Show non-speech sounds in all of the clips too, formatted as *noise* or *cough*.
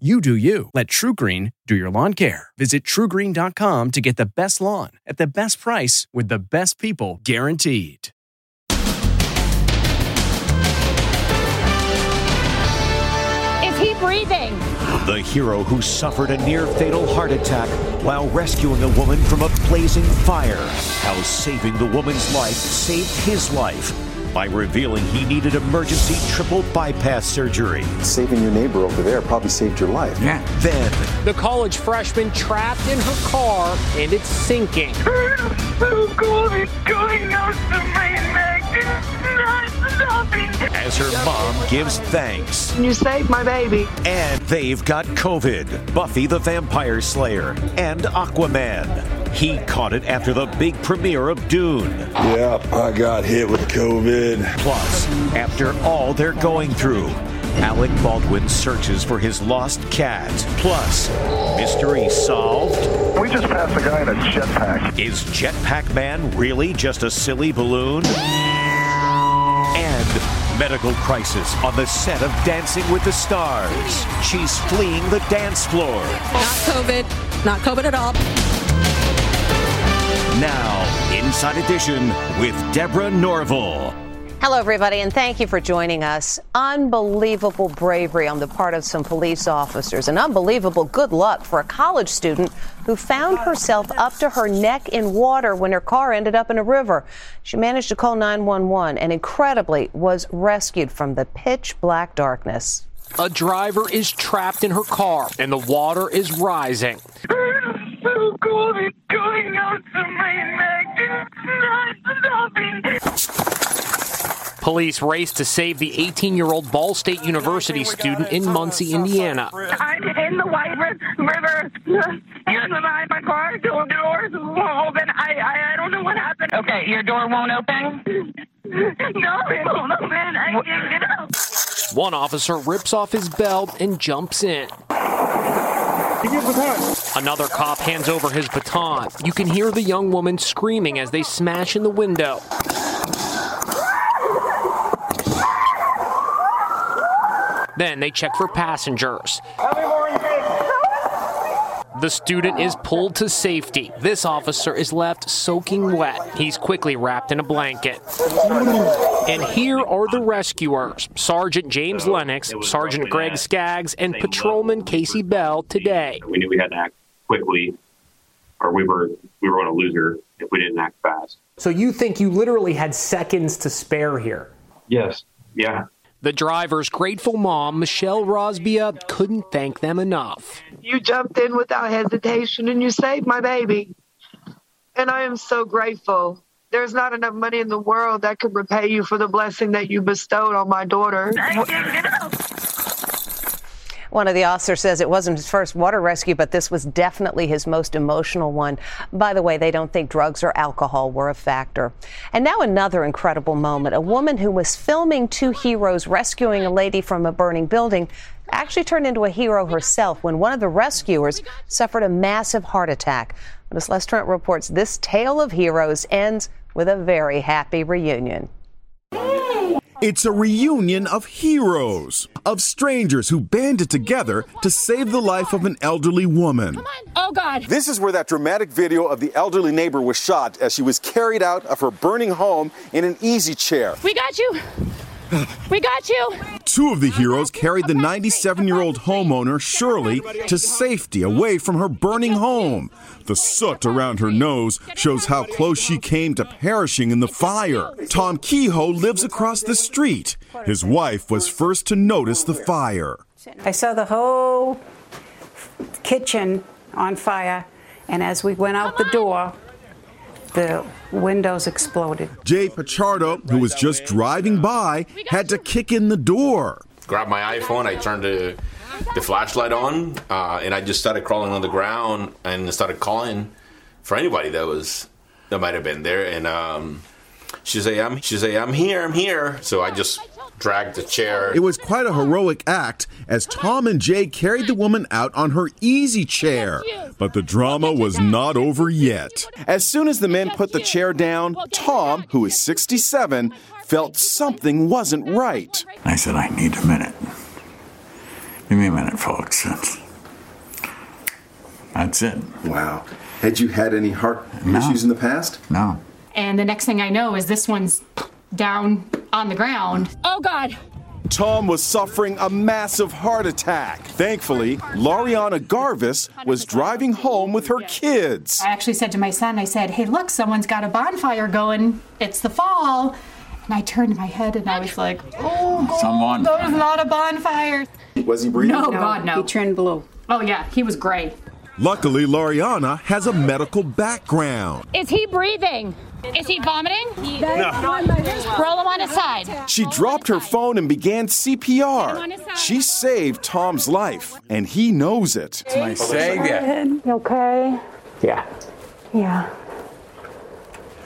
You do you. Let TruGreen do your lawn care. Visit trugreen.com to get the best lawn at the best price with the best people guaranteed. Is he breathing? The hero who suffered a near fatal heart attack while rescuing a woman from a blazing fire. How saving the woman's life saved his life by revealing he needed emergency triple bypass surgery. Saving your neighbor over there probably saved your life. Yeah. Then, The college freshman trapped in her car and it's sinking. As her mom gives thanks. You saved my baby. And they've got COVID. Buffy the Vampire Slayer and Aquaman. He caught it after the big premiere of Dune. Yep, I got hit with COVID. Plus, after all they're going through, Alec Baldwin searches for his lost cat. Plus, mystery solved. We just passed a guy in a jetpack. Is Jetpack Man really just a silly balloon? And medical crisis on the set of Dancing with the Stars. She's fleeing the dance floor. Not COVID. Not COVID at all. Now, Inside Edition with Deborah Norville. Hello, everybody, and thank you for joining us. Unbelievable bravery on the part of some police officers, and unbelievable good luck for a college student who found herself up to her neck in water when her car ended up in a river. She managed to call 911 and incredibly was rescued from the pitch black darkness. A driver is trapped in her car and the water is rising. so cold, it's going out to my neck. It's not stopping. Police race to save the 18 year old Ball State University student in Muncie, Indiana. I'm in the White River. Here's behind my car. The doors won't open. I, I I don't know what happened. Okay, your door won't open. No, it won't open. I can't get out. One officer rips off his belt and jumps in. Another cop hands over his baton. You can hear the young woman screaming as they smash in the window. Then they check for passengers. The student is pulled to safety. This officer is left soaking wet. He's quickly wrapped in a blanket. And here are the rescuers Sergeant James Lennox, Sergeant Greg Skaggs, and Patrolman Casey Bell today. We knew we had to act quickly, or we were we were going to lose her if we didn't act fast. So you think you literally had seconds to spare here? Yes. Yeah. The driver's grateful mom, Michelle Rosbia, couldn't thank them enough. You jumped in without hesitation and you saved my baby. And I am so grateful. There's not enough money in the world that could repay you for the blessing that you bestowed on my daughter. I can't get out. One of the officers says it wasn't his first water rescue, but this was definitely his most emotional one. By the way, they don't think drugs or alcohol were a factor. And now another incredible moment. A woman who was filming two heroes rescuing a lady from a burning building actually turned into a hero herself when one of the rescuers suffered a massive heart attack. But as Les Trent reports, this tale of heroes ends with a very happy reunion. It's a reunion of heroes, of strangers who banded together to save the life of an elderly woman. Oh, God. This is where that dramatic video of the elderly neighbor was shot as she was carried out of her burning home in an easy chair. We got you. We got you. Two of the heroes carried the 97 year old homeowner, Shirley, to safety away from her burning home. The soot around her nose shows how close she came to perishing in the fire. Tom Kehoe lives across the street. His wife was first to notice the fire. I saw the whole kitchen on fire, and as we went out the door, the windows exploded. Jay Pachardo, who was just driving by, had to kick in the door. Grabbed my iPhone, I turned the, the flashlight on, uh, and I just started crawling on the ground and started calling for anybody that was that might have been there. And um, she say, "I'm," she say, "I'm here, I'm here." So I just dragged the chair. It was quite a heroic act as Tom and Jay carried the woman out on her easy chair. But the drama was not over yet. As soon as the men put the chair down, Tom, who is 67, felt something wasn't right. I said, I need a minute. Give me a minute, folks. That's it. Wow. Had you had any heart No. issues in the past? No. And the next thing I know is this one's down on the ground. Oh God. Tom was suffering a massive heart attack. Thankfully, Lariana Garvis was driving home with her kids. I actually said to my son, I said, hey, look, someone's got a bonfire going. It's the fall. And I turned my head and I was like, oh, God, Someone. there's not a bonfire. Was he breathing? No, God, no. He turned blue. Oh, yeah, he was gray. Luckily, Lariana has a medical background. Is he breathing? Is he vomiting? No. Roll him on his side. She dropped her phone and began CPR. She saved Tom's life, and he knows it. My savior. You okay? Yeah. Yeah.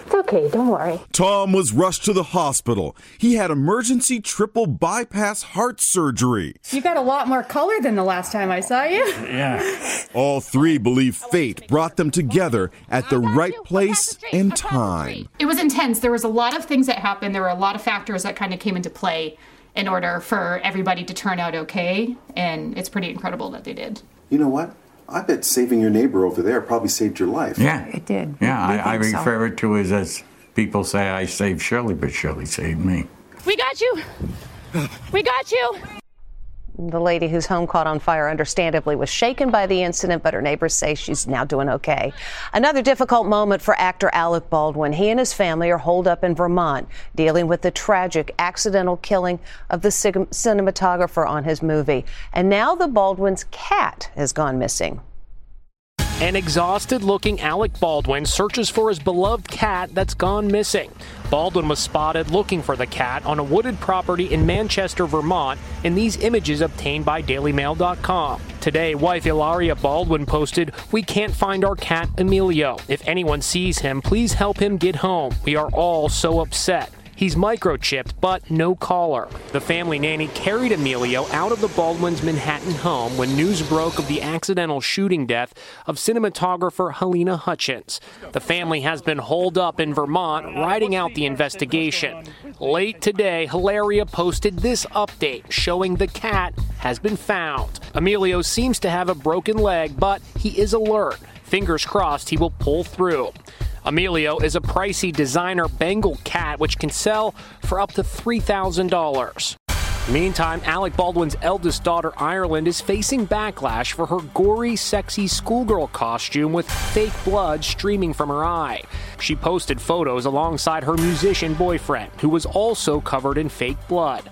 It's okay, don't worry. Tom was rushed to the hospital. He had emergency triple bypass heart surgery. You got a lot more color than the last time I saw you. Yeah. All three believe fate brought them together at the right place and time. It was intense. There was a lot of things that happened. There were a lot of factors that kind of came into play in order for everybody to turn out okay. And it's pretty incredible that they did. You know what? I bet saving your neighbor over there probably saved your life. Yeah. It did. Yeah, We I, I think so. refer it to as as people say I saved Shirley, but Shirley saved me. We got you. We got you. The lady whose home caught on fire understandably was shaken by the incident, but her neighbors say she's now doing okay. Another difficult moment for actor Alec Baldwin. He and his family are holed up in Vermont, dealing with the tragic accidental killing of the cinematographer on his movie. And now the Baldwin's cat has gone missing. An exhausted looking Alec Baldwin searches for his beloved cat that's gone missing. Baldwin was spotted looking for the cat on a wooded property in Manchester, Vermont, in these images obtained by DailyMail.com. Today, wife Hilaria Baldwin posted, We can't find our cat Emilio. If anyone sees him, please help him get home. We are all so upset. He's microchipped, but no collar. The family nanny carried Emilio out of the Baldwin's Manhattan home when news broke of the accidental shooting death of cinematographer Halyna Hutchins. The family has been holed up in Vermont, riding out the investigation. Late today, Hilaria posted this update showing the cat has been found. Emilio seems to have a broken leg, but he is alert. Fingers crossed he will pull through. Emilio is a pricey designer Bengal cat which can sell for up to $3,000. Meantime, Alec Baldwin's eldest daughter, Ireland, is facing backlash for her gory, sexy schoolgirl costume with fake blood streaming from her eye. She posted photos alongside her musician boyfriend, who was also covered in fake blood.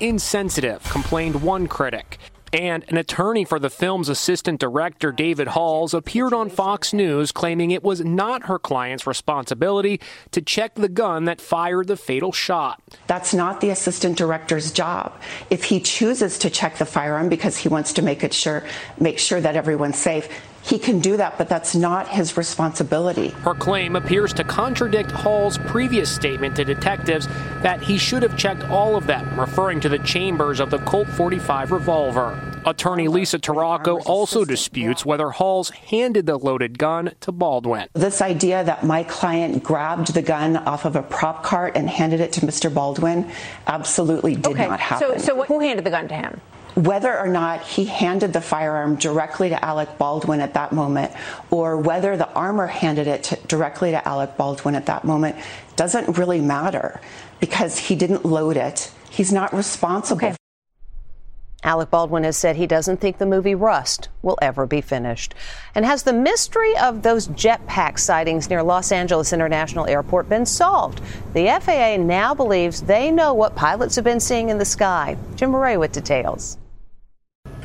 Insensitive, complained one critic. And an attorney for the film's assistant director, David Halls, appeared on Fox News claiming it was not her client's responsibility to check the gun that fired the fatal shot. That's not the assistant director's job. If he chooses to check the firearm because he wants to make it sure make sure that everyone's safe, he can do that, but that's not his responsibility. Her claim appears to contradict Hall's previous statement to detectives that he should have checked all of them, referring to the chambers of the Colt 45 revolver. Attorney Lisa Torraco also disputes whether Halls handed the loaded gun to Baldwin. This idea that my client grabbed the gun off of a prop cart and handed it to Mr. Baldwin absolutely did not happen. So, so who handed the gun to him? Whether or not he handed the firearm directly to Alec Baldwin at that moment, or whether the armor handed it to, directly to Alec Baldwin at that moment, doesn't really matter because he didn't load it. He's not responsible. Okay. Alec Baldwin has said he doesn't think the movie Rust will ever be finished. And has the mystery of those jetpack sightings near Los Angeles International Airport been solved? The FAA now believes they know what pilots have been seeing in the sky. Jim Murray with details.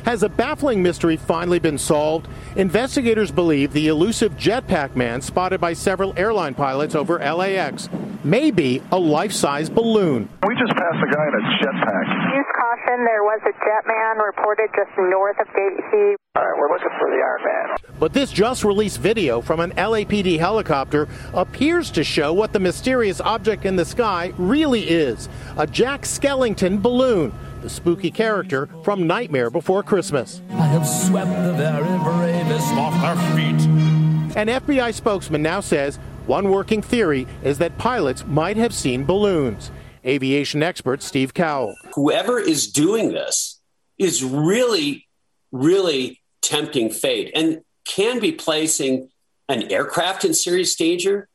Has a baffling mystery finally been solved? Investigators believe the elusive jetpack man spotted by several airline pilots over LAX may be a life size balloon. We just passed a guy in a jetpack. Use caution. There was a jet man reported just north of Gate C. All right, we're looking for the Iron Man. But this just released video from an LAPD helicopter appears to show what the mysterious object in the sky really is a Jack Skellington balloon, the spooky character from Nightmare Before Christmas. I have swept the very bravest off their feet. An FBI spokesman now says one working theory is that pilots might have seen balloons. Aviation expert Steve Cowell. Whoever is doing this is really, really tempting fate and can be placing an aircraft in serious danger,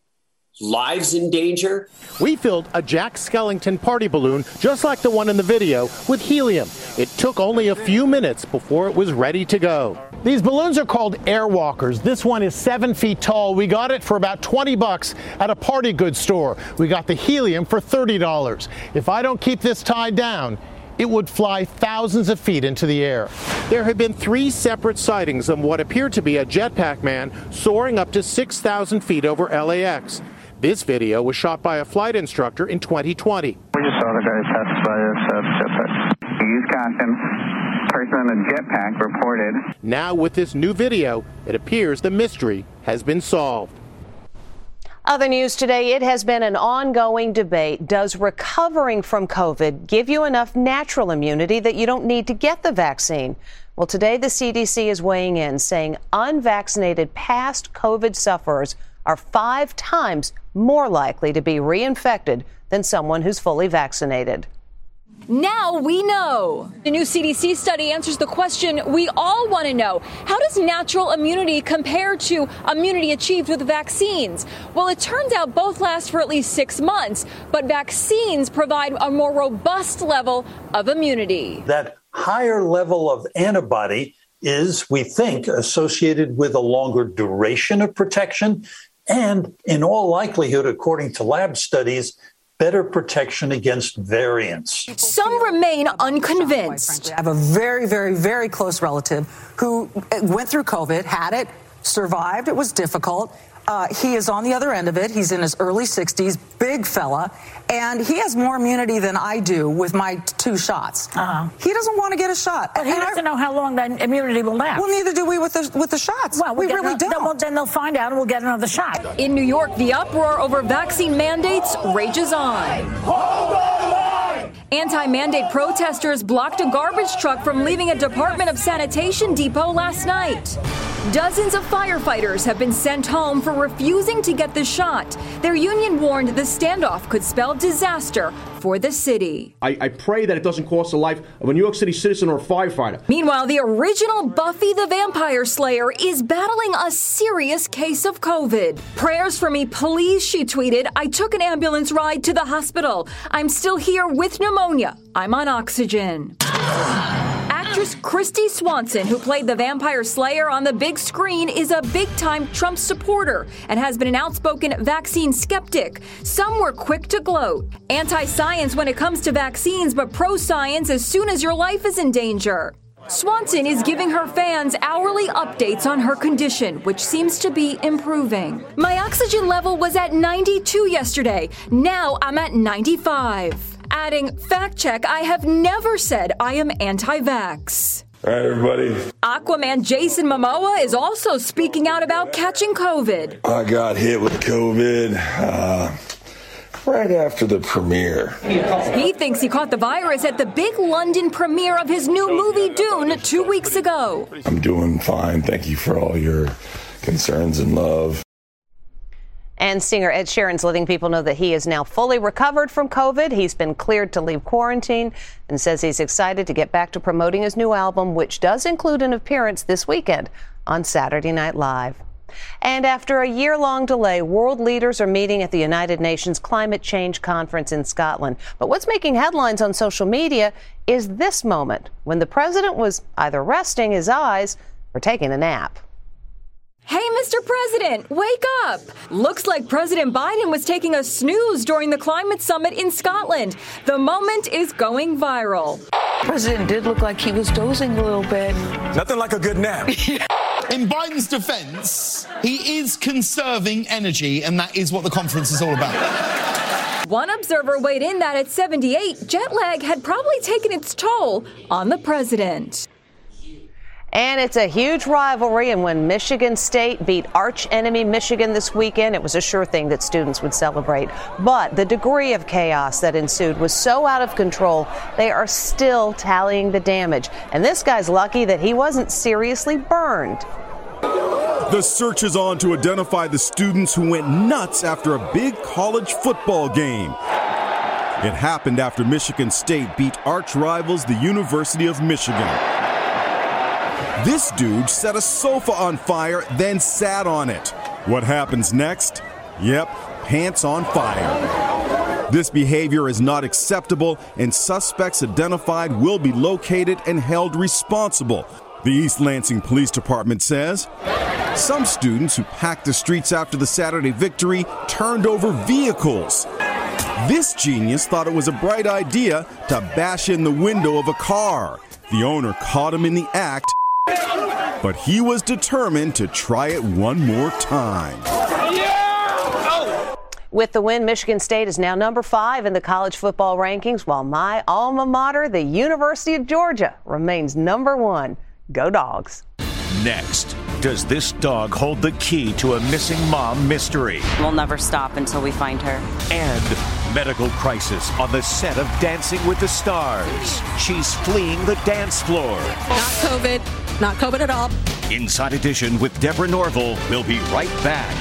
lives in danger. We filled a Jack Skellington party balloon just like the one in the video with helium. It took only a few minutes before it was ready to go. These balloons are called Airwalkers. This one is seven feet tall. We got it for about 20 bucks at a party goods store. We got the helium for $30. If I don't keep this tied down, it would fly thousands of feet into the air. There have been three separate sightings of what appeared to be a jetpack man soaring up to 6,000 feet over LAX. This video was shot by a flight instructor in 2020. We just saw the guy pass by us at jetpack. Use caution. Person in a jetpack reported. Now, with this new video, it appears the mystery has been solved. Other news today, it has been an ongoing debate. Does recovering from COVID give you enough natural immunity that you don't need to get the vaccine? Well, today the CDC is weighing in, saying unvaccinated past COVID sufferers are five times more likely to be reinfected than someone who's fully vaccinated. Now we know. The new CDC study answers the question we all want to know. How does natural immunity compare to immunity achieved with vaccines? Well, it turns out both last for at least six months, but vaccines provide a more robust level of immunity. That higher level of antibody is, we think, associated with a longer duration of protection and, in all likelihood, according to lab studies, better protection against variants. Some remain unconvinced. I have a very, very, very close relative who eh, went through COVID, had it, survived. It was difficult. Uh, he is on the other end of it. He's in his early 60s, big fella, and he has more immunity than I do with my two shots. Uh-huh. He doesn't want to get a shot. But he And I- doesn't know how long that immunity will last. Well, neither do we with the with the shots. Well, we get really ano- don't. then- Well, then they'll find out and we'll get another shot. In New York, the uproar over vaccine mandates rages on. Anti mandate protesters blocked a garbage truck from leaving a Department of Sanitation depot last night. Dozens of firefighters have been sent home for refusing to get the shot. Their union warned the standoff could spell disaster for the city. I, I pray that it doesn't cost the life of a New York City citizen or a firefighter. Meanwhile, the original Buffy the Vampire Slayer is battling a serious case of COVID. Prayers for me, please, she tweeted. I took an ambulance ride to the hospital. I'm still here with pneumonia. I'm on oxygen. Actress Kristy Swanson, who played the vampire slayer on the big screen, is a big time Trump supporter and has been an outspoken vaccine skeptic. Some were quick to gloat. Anti science when it comes to vaccines, but pro science as soon as your life is in danger. Swanson is giving her fans hourly updates on her condition, which seems to be improving. My oxygen level was at 92 yesterday. Now I'm at 95. Adding, fact check, I have never said I am anti vax. All right, everybody. Aquaman Jason Momoa is also speaking out about catching COVID. I got hit with COVID uh, right after the premiere. He thinks he caught the virus at the big London premiere of his new movie Dune two weeks ago. I'm doing fine. Thank you for all your concerns and love. And singer Ed Sheeran's letting people know that he is now fully recovered from COVID. He's been cleared to leave quarantine and says he's excited to get back to promoting his new album, which does include an appearance this weekend on Saturday Night Live. And after a year long delay, world leaders are meeting at the United Nations Climate Change Conference in Scotland. But what's making headlines on social media is this moment when the president was either resting his eyes or taking a nap. Hey, Mr. President, wake up! Looks like President Biden was taking a snooze during the climate summit in Scotland. The moment is going viral. president did look like he was dozing a little bit. Nothing like a good nap. *laughs* In Biden's defense, he is conserving energy, and that is what the conference is all about. One observer weighed in that at 78, jet lag had probably taken its toll on the president. And it's a huge rivalry. And when Michigan State beat arch enemy Michigan this weekend, it was a sure thing that students would celebrate. But the degree of chaos that ensued was so out of control, they are still tallying the damage. And this guy's lucky that he wasn't seriously burned. The search is on to identify the students who went nuts after a big college football game. It happened after Michigan State beat arch rivals, the University of Michigan. This dude set a sofa on fire, then sat on it. What happens next? Yep, pants on fire. This behavior is not acceptable, and suspects identified will be located and held responsible. The East Lansing Police Department says some students who packed the streets after the Saturday victory turned over vehicles. This genius thought it was a bright idea to bash in the window of a car. The owner caught him in the act but he was determined to try it one more time. With the win, Michigan State is now number five in the college football rankings, while my alma mater, the University of Georgia, remains number one. Go dogs. Next, does this dog hold the key to a missing mom mystery? We'll never stop until we find her. And medical crisis on the set of Dancing with the Stars. She's fleeing the dance floor. Not COVID, not COVID at all. Inside Edition with Deborah Norville. We'll be right back.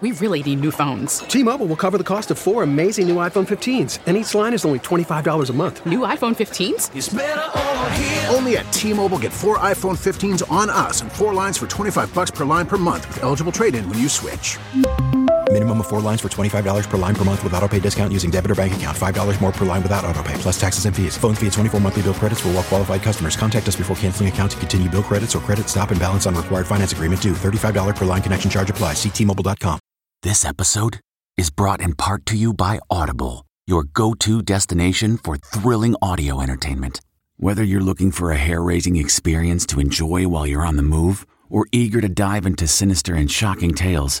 We really need new phones. T-Mobile will cover the cost of four amazing new iPhone 15s, and each line is only $25 a month. New iPhone 15s? It's better over here. Only at T-Mobile get four iPhone 15s on us and four lines for 25 bucks per line per month with eligible trade-in when you switch. Minimum of four lines for $25 per line per month with auto pay discount using debit or bank account. $5 more per line without auto pay, plus taxes and fees. Phone fee at 24 monthly bill credits for well qualified customers. Contact us before canceling account to continue bill credits or credit stop and balance on required finance agreement due. $35 per line connection charge apply. Ctmobile.com. This episode is brought in part to you by Audible, your go-to destination for thrilling audio entertainment. Whether you're looking for a hair-raising experience to enjoy while you're on the move or eager to dive into sinister and shocking tales,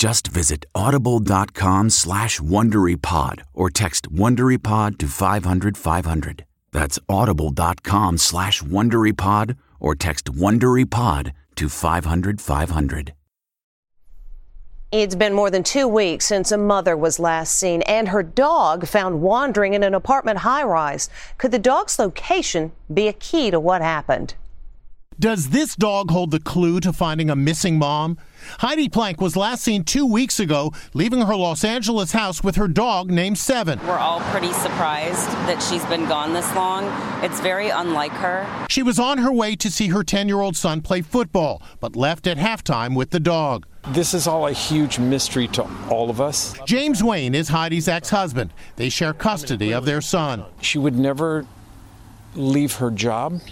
Just visit audible.com slash WonderyPod or text WonderyPod to 500 500. That's audible.com slash WonderyPod or text WonderyPod to 500 500. It's been more than two weeks since a mother was last seen and her dog found wandering in an apartment high rise. Could the dog's location be a key to what happened? Does this dog hold the clue to finding a missing mom? Heidi Planck was last seen two weeks ago, leaving her Los Angeles house with her dog named Seven. We're all pretty surprised that she's been gone this long. It's very unlike her. She was on her way to see her 10 year old son play football, but left at halftime with the dog. This is all a huge mystery to all of us. James Wayne is Heidi's ex husband. They share custody of their son. She would never leave her job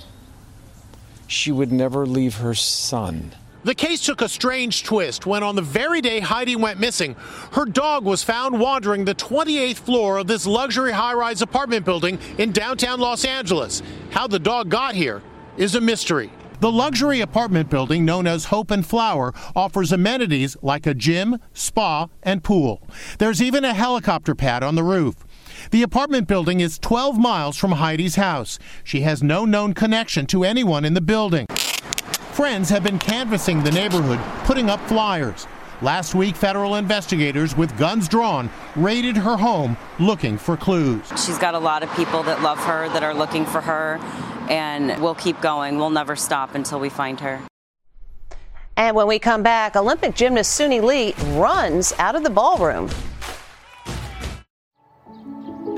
she would never leave her son. The case took a strange twist when, on the very day Heidi went missing, her dog was found wandering the 28th floor of this luxury high rise apartment building in downtown Los Angeles. How the dog got here is a mystery. The luxury apartment building known as Hope and Flower offers amenities like a gym, spa, and pool. There's even a helicopter pad on the roof. The apartment building is 12 miles from Heidi's house. She has no known connection to anyone in the building. Friends have been canvassing the neighborhood, putting up flyers. Last week, federal investigators with guns drawn raided her home looking for clues. She's got a lot of people that love her that are looking for her, and we'll keep going. We'll never stop until we find her. And when we come back, Olympic gymnast Suni Lee runs out of the ballroom.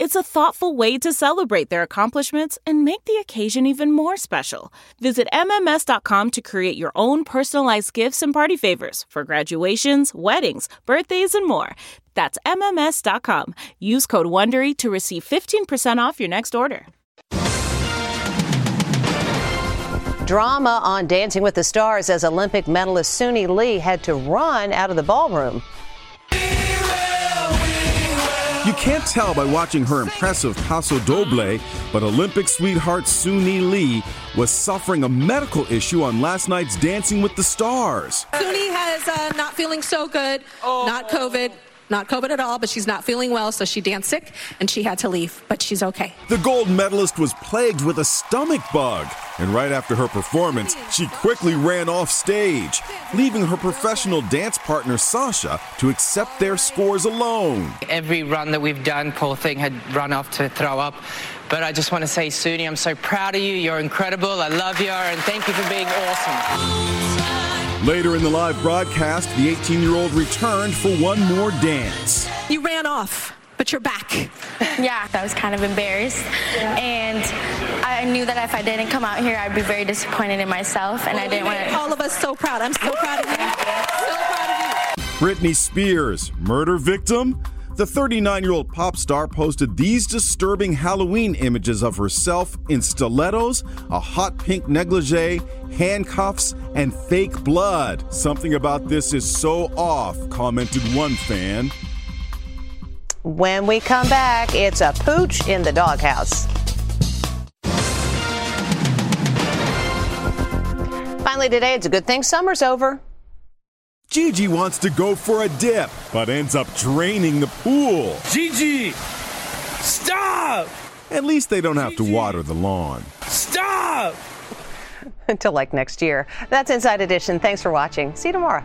It's a thoughtful way to celebrate their accomplishments and make the occasion even more special. Visit MMS.com to create your own personalized gifts and party favors for graduations, weddings, birthdays, and more. That's MMS.com. Use code WONDERY to receive 15% off your next order. Drama on Dancing with the Stars as Olympic medalist Suni Lee had to run out of the ballroom. You can't tell by watching her impressive paso doble, but Olympic sweetheart Suni Lee was suffering a medical issue on last night's Dancing with the Stars. Suni has uh, not feeling so good, not COVID. Not COVID at all, but she's not feeling well, so she danced sick and she had to leave, but she's okay. The gold medalist was plagued with a stomach bug, and right after her performance, she quickly ran off stage, leaving her professional dance partner Sasha to accept their scores alone. Every run that we've done, poor thing had run off to throw up. But I just want to say, Suni, I'm so proud of you. You're incredible. I love you, and thank you for being awesome. Later in the live broadcast, the 18 year old returned for one more dance. You ran off, but you're back. *laughs* Yeah, I was kind of embarrassed. And I knew that if I didn't come out here, I'd be very disappointed in myself. And I didn't want to. All of us so proud. I'm so proud of you. So proud of you. Britney Spears, murder victim? The 39 year old pop star posted these disturbing Halloween images of herself in stilettos, a hot pink negligee, handcuffs, and fake blood. Something about this is so off, commented one fan. When we come back, it's a pooch in the doghouse. Finally, today, it's a good thing summer's over. Gigi wants to go for a dip, but ends up draining the pool. Gigi! Stop! At least they don't have to water the lawn. Stop! *laughs* Until like next year. That's Inside Edition. Thanks for watching. See you tomorrow.